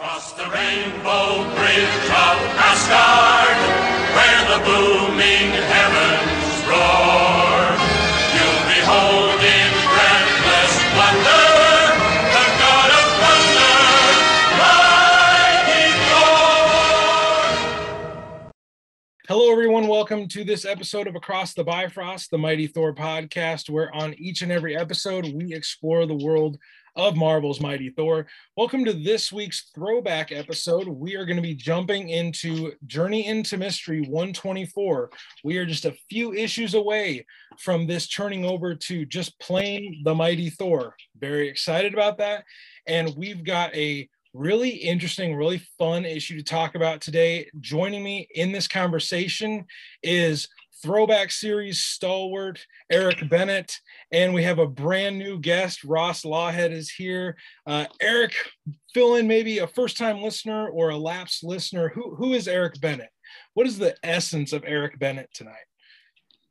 Across the rainbow bridge of Asgard, where the booming heavens roar, you'll behold in breathless wonder the god of thunder, mighty Thor. Hello, everyone. Welcome to this episode of Across the Bifrost, the Mighty Thor podcast, where on each and every episode we explore the world of Marvel's Mighty Thor. Welcome to this week's throwback episode. We are going to be jumping into Journey into Mystery 124. We are just a few issues away from this turning over to just plain the Mighty Thor. Very excited about that. And we've got a really interesting, really fun issue to talk about today. Joining me in this conversation is throwback series stalwart Eric Bennett, and we have a brand new guest. Ross Lawhead is here. Uh, Eric, fill in maybe a first time listener or a lapsed listener. Who, who is Eric Bennett? What is the essence of Eric Bennett tonight?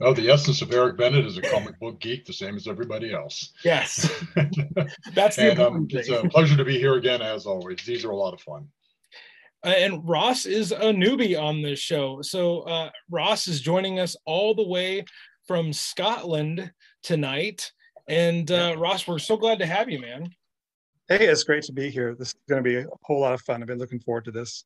Oh, the essence of Eric Bennett is a comic book geek, the same as everybody else. Yes, that's the and um, it's a pleasure to be here again, as always. These are a lot of fun. Uh, and Ross is a newbie on this show. So uh, Ross is joining us all the way from Scotland tonight. And uh, Ross, we're so glad to have you, man. Hey, it's great to be here. This is going to be a whole lot of fun. I've been looking forward to this.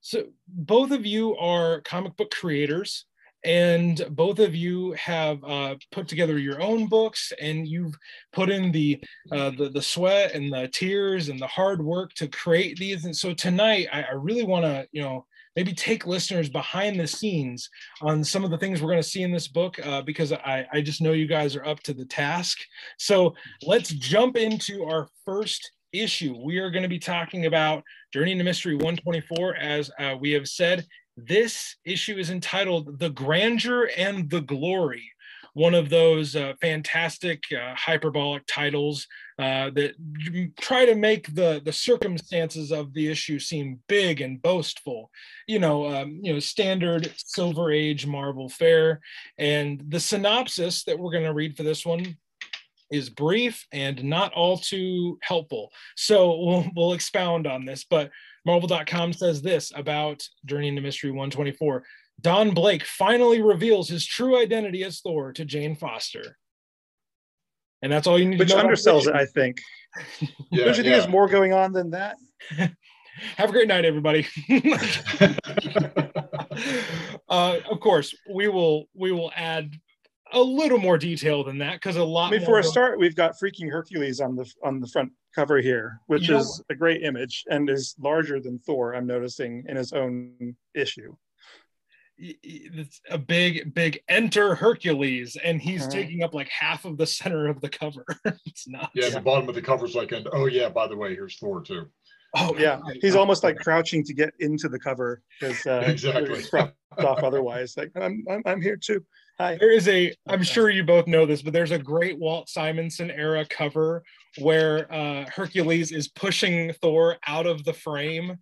So both of you are comic book creators, and both of you have uh, put together your own books, and you've put in the, uh, the the sweat and the tears and the hard work to create these. And so tonight, I, I really want to, you know, maybe take listeners behind the scenes on some of the things we're going to see in this book uh, because I, I just know you guys are up to the task. So let's jump into our first issue. We are going to be talking about Journey into Mystery 124. As uh, we have said, this issue is entitled The Grandeur and the Glory. One of those uh, fantastic uh, hyperbolic titles uh, that try to make the the circumstances of the issue seem big and boastful. You know, um, you know, standard Silver Age Marvel fare. And the synopsis that we're going to read for this one is brief and not all too helpful. So we'll, we'll expound on this. But Marvel.com says this about Journey into Mystery 124. Don Blake finally reveals his true identity as Thor to Jane Foster. And that's all you need Which to know. about undersells the it, I think. Yeah, Don't you think yeah. there's more going on than that? Have a great night, everybody. uh, of course, we will we will add a little more detail than that because a lot I mean, more for a start, we've got freaking Hercules on the on the front cover here, which You know- is a great image and is larger than Thor. I'm noticing in his own issue. y- y- it's a big big enter hercules and he's Uh-huh. taking up like half of the center of the cover it's not yeah, the bottom of the cover's like, and oh yeah, by the way, here's Thor too. oh Yeah, he's almost like crouching to get into the cover because uh, Exactly. it's propped off otherwise. Like I'm, I'm, I'm here too. Hi. there is a i'm sure you both know this but there's a great walt simonson era cover where uh hercules is pushing thor out of the frame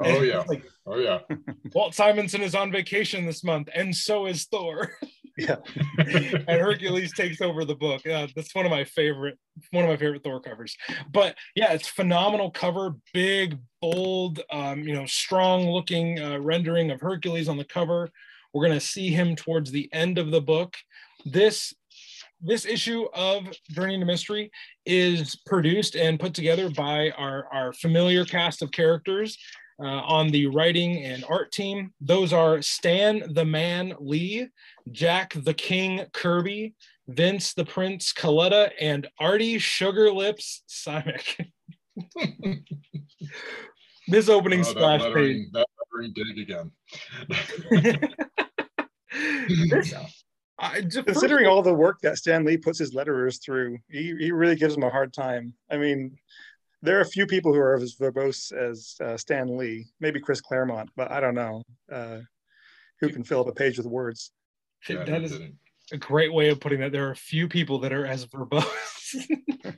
Oh yeah, like oh yeah. walt simonson is on vacation this month and so is thor Yeah. and Hercules takes over the book. Uh, that's one of my favorite, one of my favorite Thor covers. But yeah, it's phenomenal cover, big, bold, um, you know, strong-looking uh, rendering of Hercules on the cover. We're gonna see him towards the end of the book. This this issue of Journey to Mystery is produced and put together by our, our familiar cast of characters uh, on the writing and art team. Those are Stan the Man Lee, Jack the King Kirby, Vince the Prince Coletta, and Artie Sugar Lips Simek. this opening Oh, splash page. that lettering did it again. this, I, just, Considering all the work that Stan Lee puts his letterers through, he, he really gives them a hard time. I mean, there are a few people who are as verbose as uh, Stan Lee, maybe Chris Claremont, but I don't know uh, who can fill up a page with words. Yeah, that he is did it. a great way of putting that. There are a few people that are as verbose.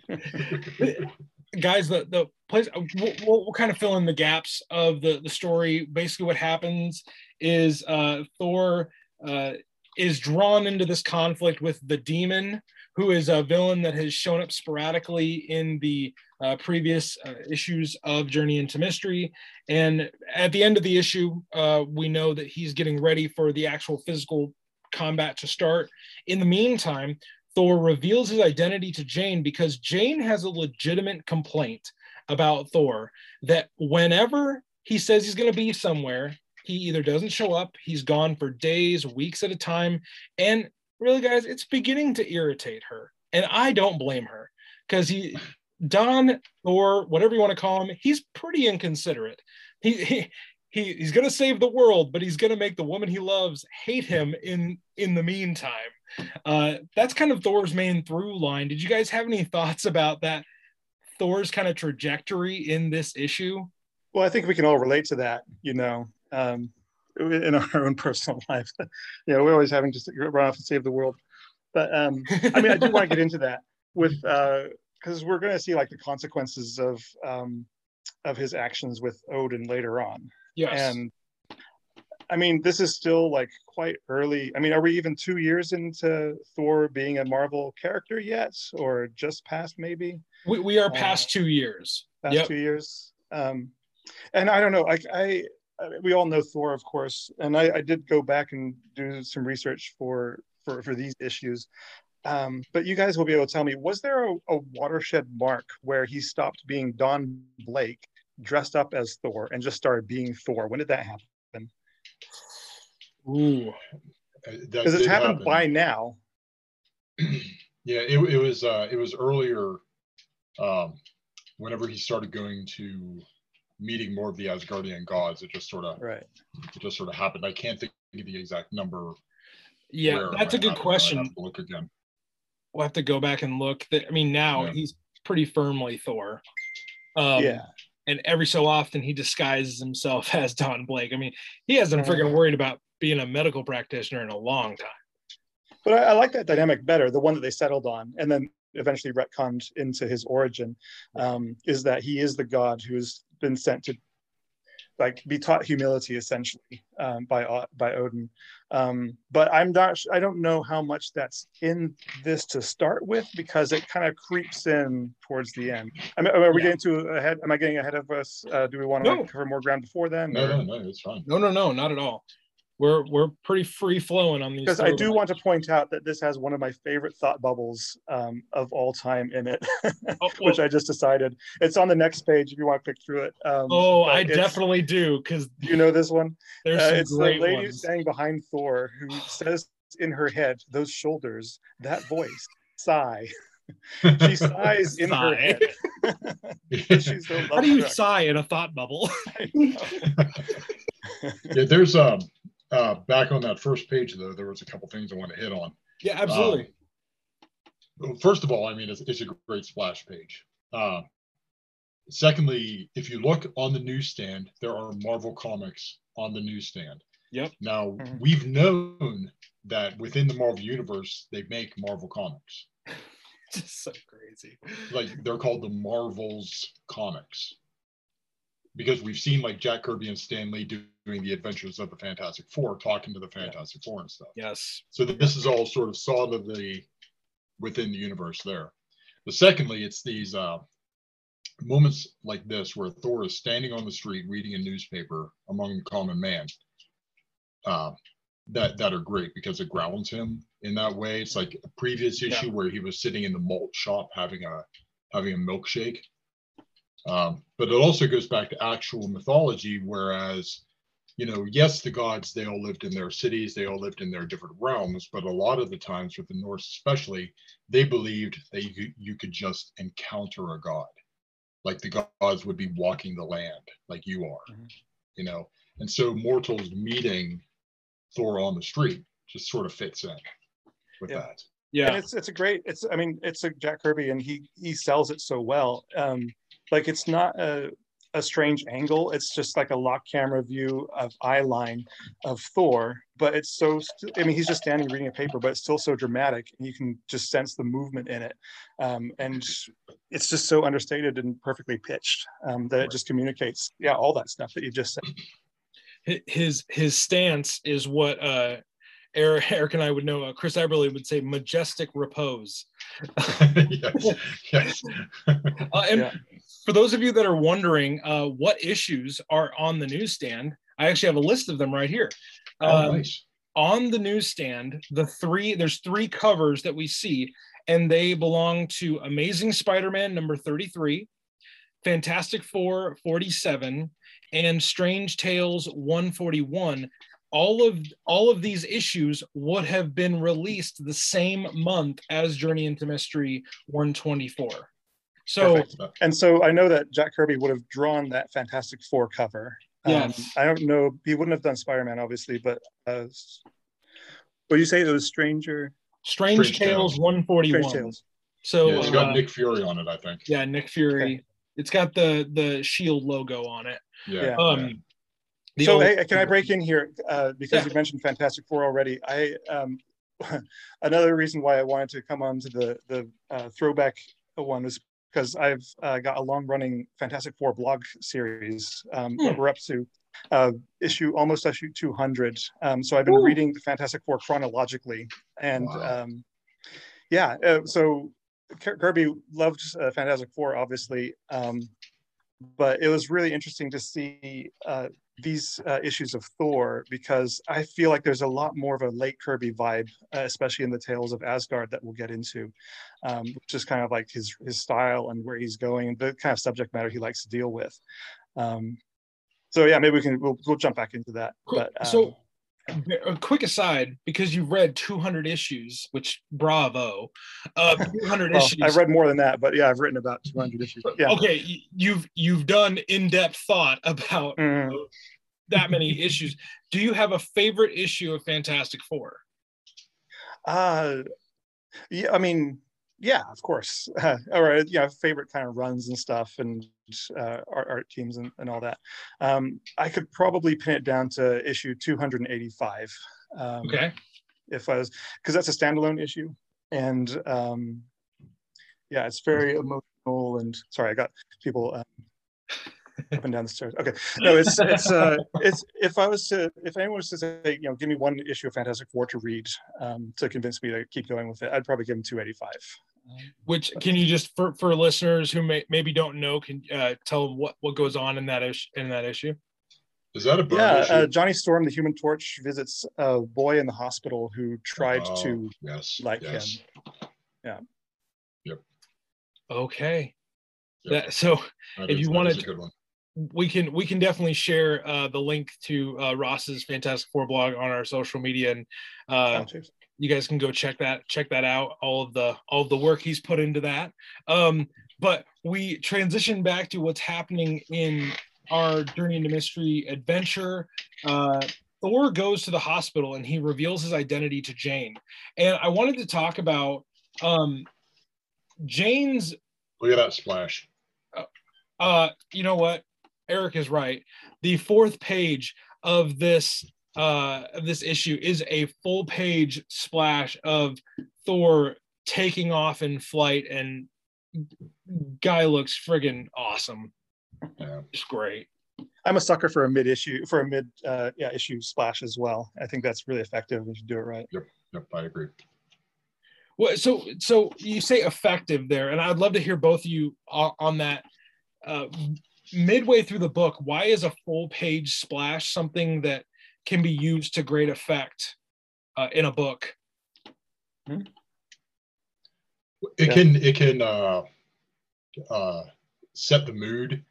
Guys, the the place we'll, we'll, kind of fill in the gaps of the the story. Basically, what happens is uh, Thor uh, is drawn into this conflict with the demon, who who is a villain that has shown up sporadically in the uh, previous uh, issues of Journey into Mystery. And at the end of the issue, uh, we know that he's getting ready for the actual physical combat to start. In the meantime, Thor reveals his identity to Jane because Jane has a legitimate complaint about Thor that whenever he says he's going to be somewhere, he either doesn't show up, he's gone for days, weeks at a time. And really, guys, it's beginning to irritate her. And I don't blame her because he, Don, or whatever you want to call him, he's pretty inconsiderate. He, he, he he's going to save the world, but he's going to make the woman he loves hate him in in the meantime. Uh, that's kind of Thor's main through line. Did you guys have any thoughts about that? Thor's kind of trajectory in this issue. Well, I think we can all relate to that. You know, um, in our own personal lives. you know, we're always having to run off and save the world. But um, I mean, I do want to get into that with because uh, we're going to see like the consequences of um, of his actions with Odin later on. Yes. And I mean, this is still like quite early. I mean, are we even two years into Thor being a Marvel character yet, or just past maybe? We, we are past uh, two years. Past yep. two years. Um, and I don't know. Like I, we all know Thor, of course, and I, I, did go back and do some research for for for these issues. Um, but you guys will be able to tell me: was there a, a, watershed mark where he stopped being Don Blake, dressed up as Thor, and just started being Thor? When did that happen? Ooh, because it's happened happen. by now. yeah, it, it was uh, it was earlier. Um, whenever he started going to meeting more of the Asgardian gods. It just sort of right. It just sort of happened. I can't think of the exact number. Yeah, that's a good question. look again. We'll have to go back and look. I mean, now yeah. he's pretty firmly Thor. Um, yeah. And every so often he disguises himself as Don Blake. I mean, he hasn't freaking worried about being a medical practitioner in a long time. But I, I like that dynamic better, the one that they settled on, and then eventually retconned into his origin, um, is that he is the god who's been sent to like be taught humility essentially um, by by Odin. Um, but I'm not. I don't know how much that's in this to start with because it kind of creeps in towards the end. I mean, are we yeah. getting too ahead? Am I getting ahead of us? Uh, do we want to no. cover more ground before then? No, no, no, it's fine. No, no, no, not at all we're we're pretty free flowing on these. Because I do want to point out that this has one of my favorite thought bubbles um, of all time in it, oh, which I just decided. It's on the next page if you want to click through it. Um, oh, I definitely do because you know this one. There's uh, it's the lady ones. standing behind Thor who says in her head, "Those shoulders, that voice, sigh." she sighs in sigh. her head. so How do you sigh in a thought bubble? yeah, there's um uh, back on that first page, though, there was a couple things I want to hit on. Yeah, absolutely. Um, first of all, I mean, it's, it's a great splash page. Uh, secondly, if you look on the newsstand, there are Marvel comics on the newsstand. Yep. Now, mm-hmm. we've known that within the Marvel universe, they make Marvel comics. Just so crazy. Like they're called the Marvels comics because we've seen like Jack Kirby and Stan Lee doing the Adventures of the Fantastic Four, talking to the Fantastic Four and stuff. Yes. So this is all sort of solidly within the universe there. But secondly, it's these uh, moments like this where Thor is standing on the street reading a newspaper among the common man. Uh, that that are great because it grounds him in that way. It's like a previous issue yeah. where he was sitting in the malt shop having a having a milkshake um, but it also goes back to actual mythology, whereas, you know, yes, the gods, they all lived in their cities, they all lived in their different realms, but a lot of the times with the Norse especially, they believed that you could, you could just encounter a god. Like the gods would be walking the land like you are, mm-hmm. you know. And so mortals meeting Thor on the street just sort of fits in with yeah. that. Yeah, and it's it's a great. It's I mean it's a Jack Kirby and he he sells it so well. Um, like it's not a, a strange angle. It's just like a lock camera view of eye line of Thor, but it's so. St- I mean, he's just standing reading a paper, but it's still so dramatic, and you can just sense the movement in it, um, and it's just so understated and perfectly pitched um, that it just communicates, yeah, all that stuff that you just said. His his stance is what uh, Eric, Eric and I would know. Uh, Chris Eberly would say majestic repose. yes, yes. Uh, and Yeah. For those of you that are wondering uh, what issues are on the newsstand, I actually have a list of them right here. oh, Um, nice. on the newsstand the three there's three covers that we see and they belong to amazing spider-man number 33 fantastic four 47 and strange tales 141 all of all of these issues would have been released the same month as journey into mystery 124 so Perfect. And so I know that Jack Kirby would have drawn that Fantastic Four cover. Um, I don't know. He wouldn't have done Spider-Man, obviously, but uh, what you say? It was Stranger, strange, Strange tales, Tales. 141 Strange Tales. so yeah, it's got uh, Nick Fury on it, I think. yeah nick fury it's got the the shield logo on it Yeah. Yeah. um the so old- hey, can I break in here uh, because Yeah. you mentioned Fantastic Four already? I um, another reason why I wanted to come on to the the uh, throwback one was because I've uh, got a long running Fantastic Four blog series. Um, Hmm. We're up to uh, issue almost issue 200. Um, so I've been Ooh. reading the Fantastic Four chronologically, and Wow. um, yeah, uh, so Kirby loved uh, Fantastic Four, obviously. Um, but it was really interesting to see uh, these uh, issues of Thor because I feel like there's a lot more of a late Kirby vibe, uh, especially in the Tales of Asgard that we'll get into, um, which is kind of like his his style and where he's going, the kind of subject matter he likes to deal with. Um, so yeah, maybe we can we'll, we'll jump back into that. Cool. But um, so a quick aside because you've read 200 issues which bravo uh 200 well, issues I've read more than that, but yeah, I've written about 200 issues. Yeah. okay you've you've done in-depth thought about Mhm. that many issues do you have a favorite issue of fantastic four Uh, yeah, I mean, yeah, of course. Uh, or yeah, favorite kind of runs and stuff, and uh, art, art teams and, and all that. Um, I could probably pin it down to issue 285. Um, okay If I was, because that's a standalone issue, and um, yeah, it's very emotional. And sorry, I got people um, up and down the stairs. Okay, no, it's it's uh, it's if I was to if anyone was to say, you know, give me one issue of Fantastic Four to read um, to convince me to keep going with it, I'd probably give them 285. Which can you just for for listeners who may, maybe don't know can uh tell them what what goes on in that issue in that issue Is that a bird Yeah, issue? uh, Johnny Storm, the Human Torch, visits a boy in the hospital who tried Oh, to yes, like yes. him. okay Yep. that so That if is- you wanted good one. we can we can definitely share uh, the link to uh, Ross's Fantastic Four blog on our social media, and uh, Oh, cheers. You guys can go check that check that out. All of the all of the work he's put into that. Um, but we transition back to what's happening in our Journey into Mystery adventure. Uh, Thor goes to the hospital and he reveals his identity to Jane, and I wanted to talk about um, Jane's Look at that splash. uh you know what eric is right the fourth page of this uh of this issue is a full page splash of thor taking off in flight and guy looks friggin awesome Yeah. it's great I'm a sucker for a mid issue for a mid uh, yeah issue splash as well. I think that's really effective if you do it right. Yep, yep, I agree. well so so you say effective there and i'd love to hear both of you on that uh midway through the book why is a full page splash something that can be used to great effect uh, in a book It Yeah. can it can uh, uh, set the mood,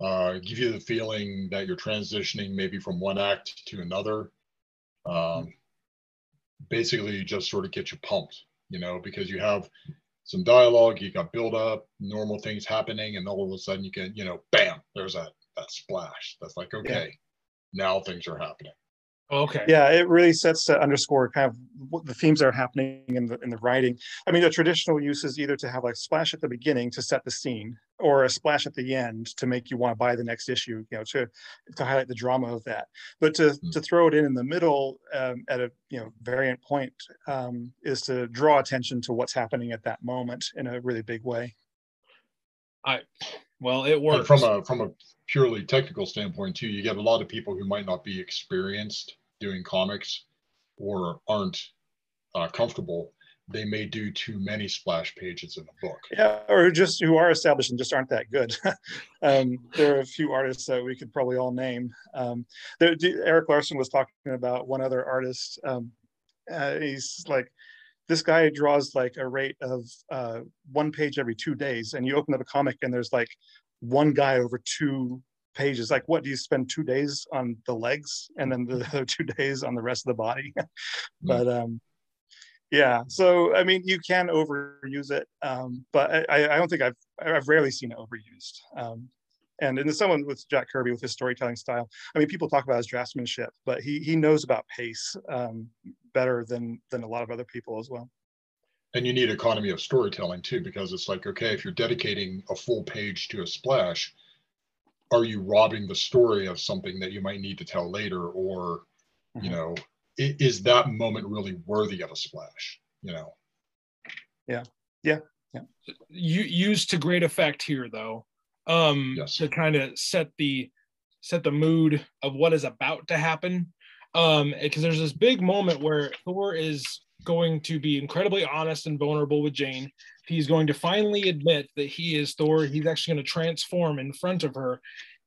uh, give you the feeling that you're transitioning maybe from one act to another. Um, basically, just sort of get you pumped, you know, because you have some dialogue, you got build up, normal things happening, and all of a sudden you can, you know, bam, there's that that splash. That's like okay, now things are happening. okay Yeah, it really sets to underscore kind of what the themes that are happening in the in the writing. I mean, the traditional use is either to have like splash at the beginning to set the scene, or a splash at the end to make you want to buy the next issue. You know, to to highlight the drama of that. But to Mm. to throw it in in the middle um, at a you know variant point um, is to draw attention to what's happening at that moment in a really big way. Well it And works from a from a purely technical standpoint too, you get a lot of people who might not be experienced doing comics, or aren't uh, comfortable, they may do too many splash pages in a book. Yeah, or just who are established and just aren't that good. um, there are a few artists that we could probably all name. Um, there, Erik Larsen was talking about one other artist. Um, uh, he's like, this guy draws like a rate of uh, one page every two days, and you open up a comic and there's like one guy over two pages. Like, what do you spend two days on the legs and then the other two days on the rest of the body? but um, yeah so i mean you can overuse it um, but I, I don't think i've i've rarely seen it overused um, and and someone with jack kirby with his storytelling style i mean people talk about his draftsmanship but he he knows about pace um, better than than a lot of other people as well and you need economy of storytelling too because it's like okay if you're dedicating a full page to a splash are you robbing the story of something that you might need to tell later or mm-hmm. you know is that moment really worthy of a splash? You know. Yeah. Yeah. Yeah. You used to great effect here, though. Um, yes. To kind of set the set the mood of what is about to happen. Um, because there's this big moment where Thor is going to be incredibly honest and vulnerable with Jane. He's going to finally admit that he is Thor. He's actually going to transform in front of her,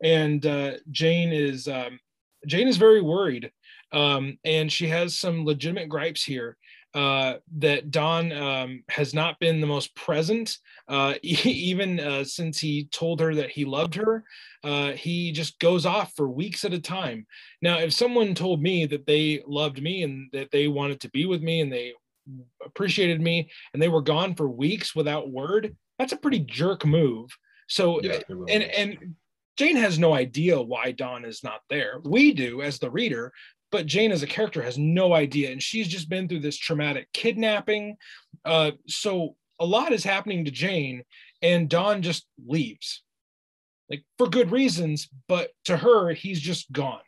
and uh, Jane is um, Jane is very worried um, and she has some legitimate gripes here uh, that Don um, has not been the most present, uh, even uh, since he told her that he loved her. Uh, he just goes off for weeks at a time. Now, if someone told me that they loved me and that they wanted to be with me and they appreciated me and they were gone for weeks without word, that's a pretty jerk move. So, yeah, and and Jane has no idea why Don is not there. We do as the reader, but Jane as a character has no idea, and she's just been through this traumatic kidnapping. Uh, so a lot is happening to Jane, and Don just leaves, like for good reasons, but to her, he's just gone.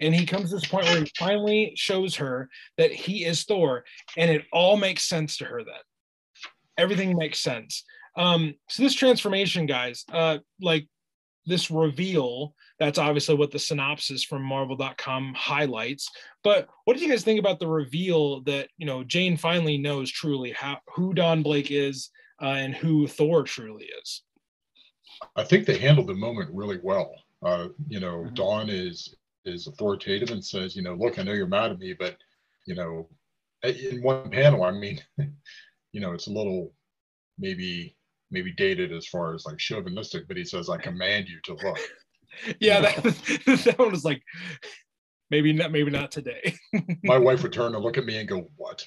And he comes to this point where he finally shows her that he is Thor, and it all makes sense to her then. Everything makes sense. Um, so this transformation, guys, uh, like this reveal that's obviously what the synopsis from marvel.com highlights. But what did you guys think about the reveal that you know jane finally knows truly how who don blake is uh, and who thor truly is? I think they handled the moment really well. Uh, you know mm-hmm. don is is authoritative and says you know look i know you're mad at me but you know in one panel i mean you know it's a little maybe maybe dated as far as like chauvinistic, but he says, I command you to look. yeah, that, that one was like, maybe not, maybe not today. My wife would turn to look at me and go, what?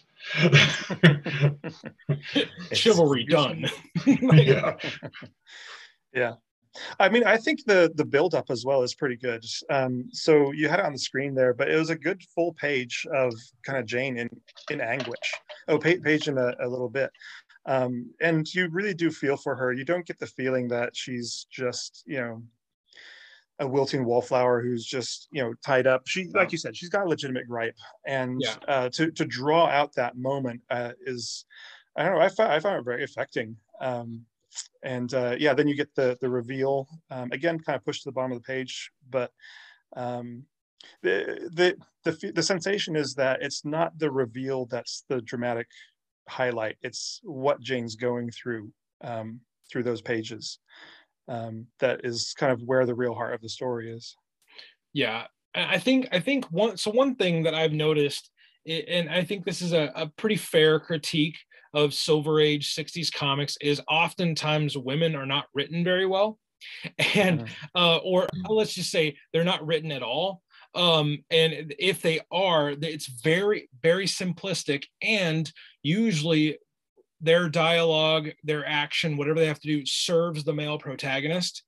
Chivalry done. yeah. Yeah. I mean, I think the the build up as well is pretty good. Um, so you had it on the screen there, but it was a good full page of kind of Jane in in anguish. Oh, page in a, a little bit. Um, and you really do feel for her. You don't get the feeling that she's just, you know, a wilting wallflower who's just, you know, tied up. She, like you said, she's got a legitimate gripe, and yeah. uh, to to draw out that moment uh, is, I don't know, I found I found it very affecting. Um, and uh, yeah, then you get the the reveal um, again, kind of pushed to the bottom of the page, but um, the, the the the sensation is that it's not the reveal that's the dramatic highlight. It's what Jane's going through um, through those pages. Um, that is kind of where the real heart of the story is. Yeah, I think I think one so one thing that I've noticed, and I think this is a, a pretty fair critique of Silver Age '60s comics, is oftentimes women are not written very well, and mm-hmm. uh, or mm-hmm. let's just say they're not written at all um, and if they are it's very very simplistic and usually their dialogue their action whatever they have to do serves the male protagonist.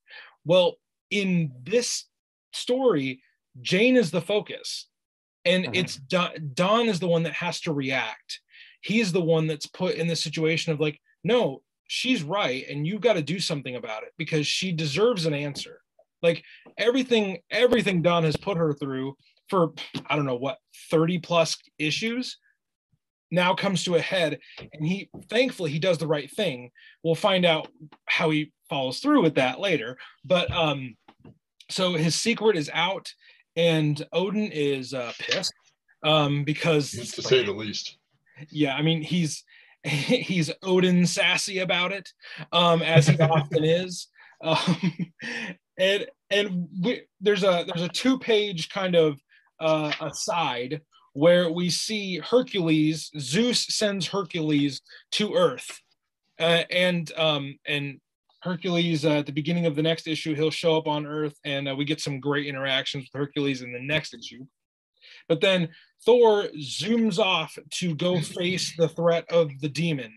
Well in this story jane is the focus and mm-hmm. it's don, don is the one that has to react. He's the one that's put in the situation of like no she's right and you've got to do something about it because she deserves an answer. Like everything, everything Don has put her through for I don't know what 30 plus issues now comes to a head and he thankfully he does the right thing we'll find out how he follows through with that later but um so his secret is out and odin is uh, pissed um, because to say the least. Yeah, I mean he's he's Odin sassy about it, um, as he often is. Um, and and we, there's a there's a two page kind of uh, aside where we see Hercules. Zeus sends Hercules to Earth, uh, and um, and Hercules uh, at the beginning of the next issue he'll show up on Earth, and uh, we get some great interactions with Hercules in the next issue. But then Thor zooms off to go face the threat of the demon,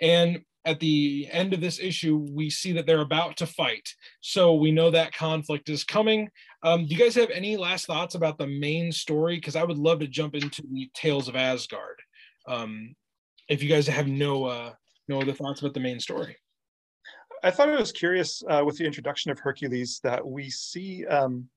and at the end of this issue, we see that they're about to fight. So we know that conflict is coming. Um, do you guys have any last thoughts about the main story? Because I would love to jump into the Tales of Asgard. Um, if you guys have no uh, no other thoughts about the main story. I thought it was curious uh, with the introduction of Hercules that we see um,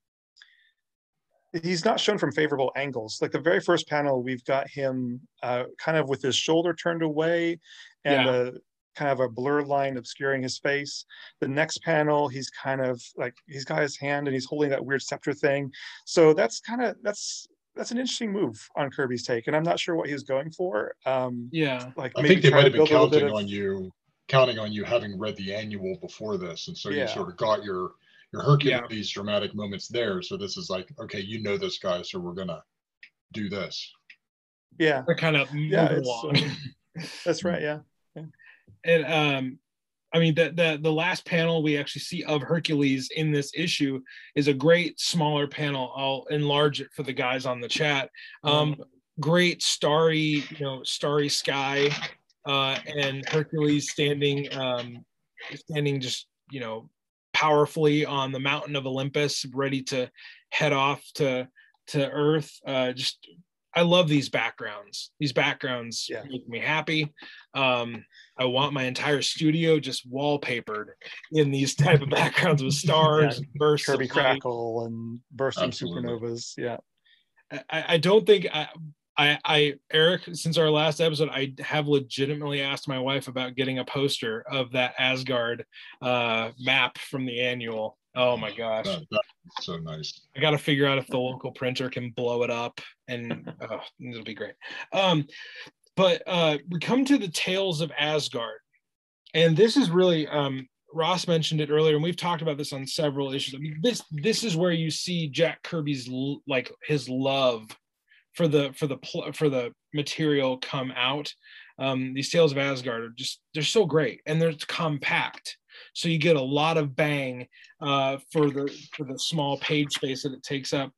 he's not shown from favorable angles. Like the very first panel, we've got him uh, kind of with his shoulder turned away and yeah. a kind of a blur line obscuring his face. The next panel, he's kind of like he's got his hand and he's holding that weird scepter thing. So that's kind of that's that's an interesting move on Kirby's take, and I'm not sure what he was going for. Um, yeah, like I think they might have been counting of... on you, counting on you having read the annual before this, and so yeah. you sort of got your your Hercules yeah. dramatic moments there. So this is like, okay, you know this guy, so we're gonna do this. Yeah, we're kind of yeah, uh, that's right. Yeah and um I mean the, the the last panel we actually see of Hercules in this issue is a great smaller panel. I'll enlarge it for the guys on the chat. Um, great starry, you know, starry sky, uh, and Hercules standing um, standing just you know powerfully on the mountain of Olympus, ready to head off to to Earth. Uh, just I love these backgrounds. These backgrounds yeah. make me happy. Um, I want my entire studio just wallpapered in these type of backgrounds with stars, yeah. bursts, Kirby crackle, and bursting Absolutely. supernovas. Yeah, I, I don't think I, I, I, Eric, since our last episode, I have legitimately asked my wife about getting a poster of that Asgard uh, map from the annual. Oh my gosh, that, so nice. I got to figure out if the local printer can blow it up, and oh, it'll be great. Um, but uh, we come to the tales of Asgard, and this is really um, Ross mentioned it earlier, and we've talked about this on several issues. I mean, this this is where you see Jack Kirby's like his love for the for the for the material come out. Um, these tales of Asgard are just they're so great, and they're compact so you get a lot of bang uh, for the for the small page space that it takes up.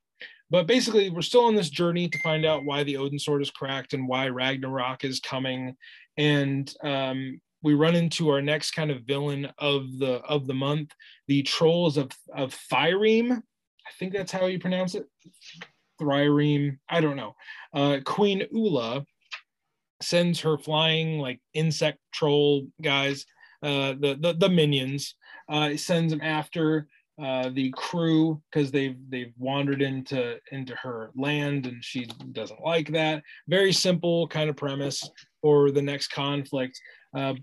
But basically, we're still on this journey to find out why the Odin sword is cracked and why Ragnarok is coming, and um, we run into our next kind of villain of the of the month, the trolls of of Thyreme. I think that's how you pronounce it. Thyreme. I don't know. Uh, Queen Ula sends her flying like insect troll guys uh, the, the, the minions. Uh, sends them after uh, the crew because they've they've wandered into into her land and she doesn't like that. Very simple kind of premise for the next conflict. Uh,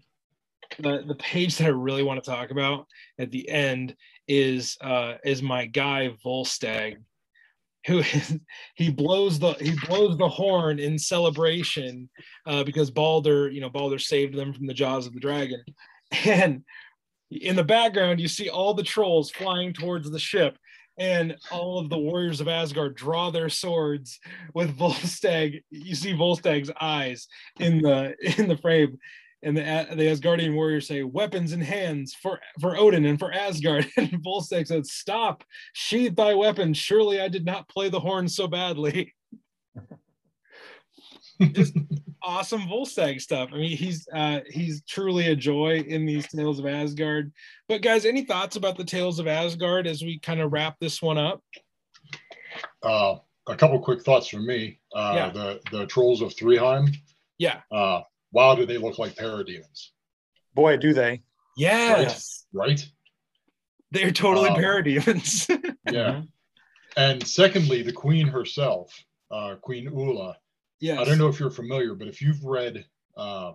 the the page that I really want to talk about at the end is uh, is my guy Volstagg, who is, he blows the he blows the horn in celebration uh, because Balder you know Balder saved them from the jaws of the dragon, and in the background you see all the trolls flying towards the ship and all of the warriors of Asgard draw their swords with Volstagg. You see Volstagg's eyes in the in the frame, and the the Asgardian warriors say, "Weapons in hands for for Odin and for Asgard." And Volstagg says, "Stop! Sheathe thy weapon. Surely I did not play the horn so badly." Just awesome Volstagg stuff. I mean, he's uh, he's truly a joy in these Tales of Asgard. But guys, any thoughts about the Tales of Asgard as we kind of wrap this one up? Uh, a couple quick thoughts from me. Uh, yeah. The the trolls of Threeheim. Yeah. Uh, wow, do they look like parademons? Boy, do they! Yes. Right. right? They're totally um, parademons. yeah. And secondly, the queen herself, uh, Queen Ula, Yes. I don't know if you're familiar, but if you've read uh,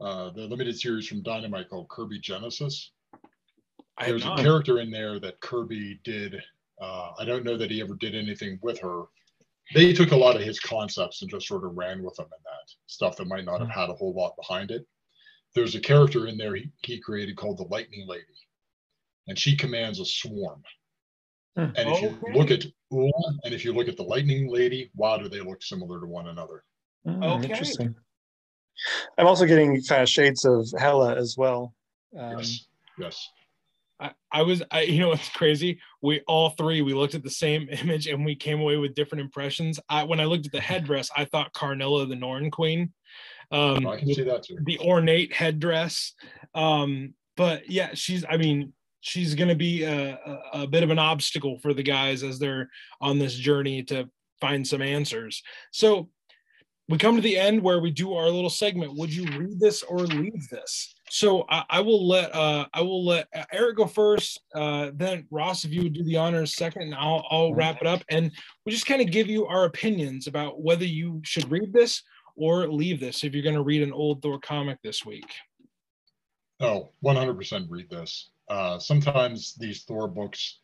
uh, the limited series from Dynamite called Kirby Genesis, there's a character in there that Kirby did. Uh, I don't know that he ever did anything with her, they took a lot of his concepts and just sort of ran with them in that stuff that might not have had a whole lot behind it. There's a character in there he, he created called the Lightning Lady, and she commands a swarm. Hmm. And if you Okay. look at Ula and if you look at the Lightning Lady, wow, do they look similar to one another? Mm, Okay. Interesting. I'm also getting kind of shades of Hela as well. Um, yes, yes. I, I was I you know it's crazy. We all three we looked at the same image and we came away with different impressions. I when I looked at the headdress, I thought Karnilla the Norn Queen. Um I can see that too. the ornate headdress. Um, but yeah, she's I mean, she's gonna be a, a, a bit of an obstacle for the guys as they're on this journey to find some answers. So we come to the end where we do our little segment. Would you read this or leave this? So I, I will let uh, I will let Eric go first. Uh, then Ross, if you would do the honors second, and I'll I'll wrap it up. And we just kind of give you our opinions about whether you should read this or leave this if you're going to read an old Thor comic this week. Oh, 100% read this. Uh, sometimes these Thor books,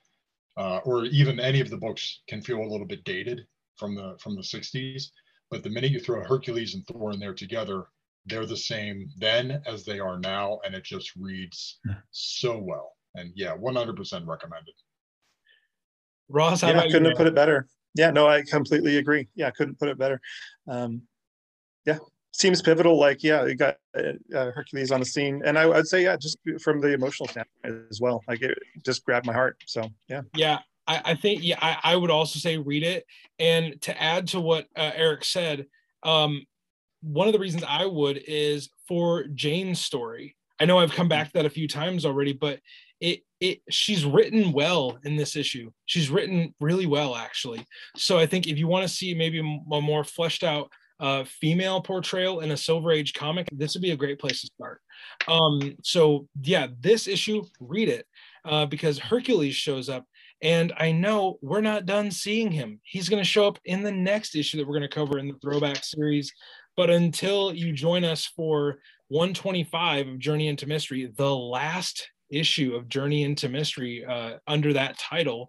uh, or even any of the books, can feel a little bit dated from the from the 60s. But the minute you throw Hercules and Thor in there together, they're the same then as they are now, and it just reads so well. And yeah, 100% recommended. Ross, how yeah, about couldn't you? have put it better. Yeah, no, I completely agree. Yeah, couldn't put it better. Um, yeah, seems pivotal. Like, yeah, you got uh, uh, Hercules on the scene, and I, would say, yeah, just from the emotional standpoint as well. Like, it just grabbed my heart. So, yeah, Yeah, I, I think yeah, I, I would also say read it. And to add to what uh, Eric said, um, one of the reasons I would is for Jane's story. I know I've come back to that a few times already, but it it she's written well in this issue. She's written really well actually. So I think if you want to see maybe a more fleshed out uh, female portrayal in a Silver Age comic, this would be a great place to start. Um, so yeah, this issue, read it uh, because Hercules shows up and I know we're not done seeing him. He's going to show up in the next issue that we're going to cover in the throwback series. But until you join us for 125 of Journey into Mystery, the last issue of Journey into Mystery uh, under that title,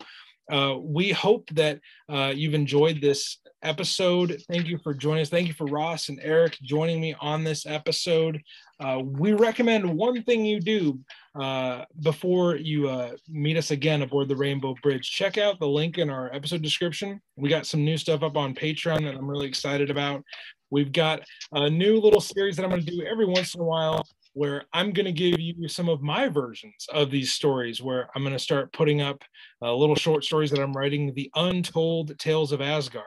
uh, we hope that uh, you've enjoyed this episode. Thank you for joining us. Thank you for Ross and Eric joining me on this episode. Uh, we recommend one thing you do uh, before you uh, meet us again aboard the Rainbow Bridge. Check out the link in our episode description. We got some new stuff up on Patreon that I'm really excited about. We've got a new little series that I'm going to do every once in a while where I'm going to give you some of my versions of these stories, where I'm going to start putting up uh, little short stories that I'm writing, the untold tales of Asgard.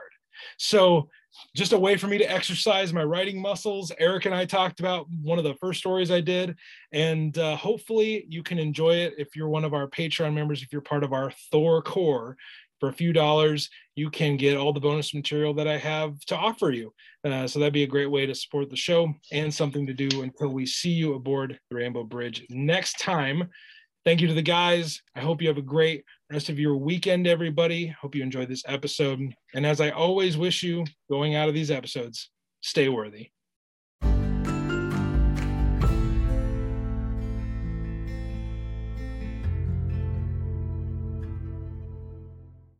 So, just a way for me to exercise my writing muscles. Eric and I talked about one of the first stories I did, and uh, hopefully you can enjoy it if you're one of our Patreon members, if you're part of our Thor Core. For a few dollars, you can get all the bonus material that I have to offer you. Uh, so that'd be a great way to support the show and something to do until we see you aboard the Rainbow Bridge next time. Thank you to the guys. I hope you have a great rest of your weekend, everybody. Hope you enjoyed this episode. And as I always wish you going out of these episodes, stay worthy.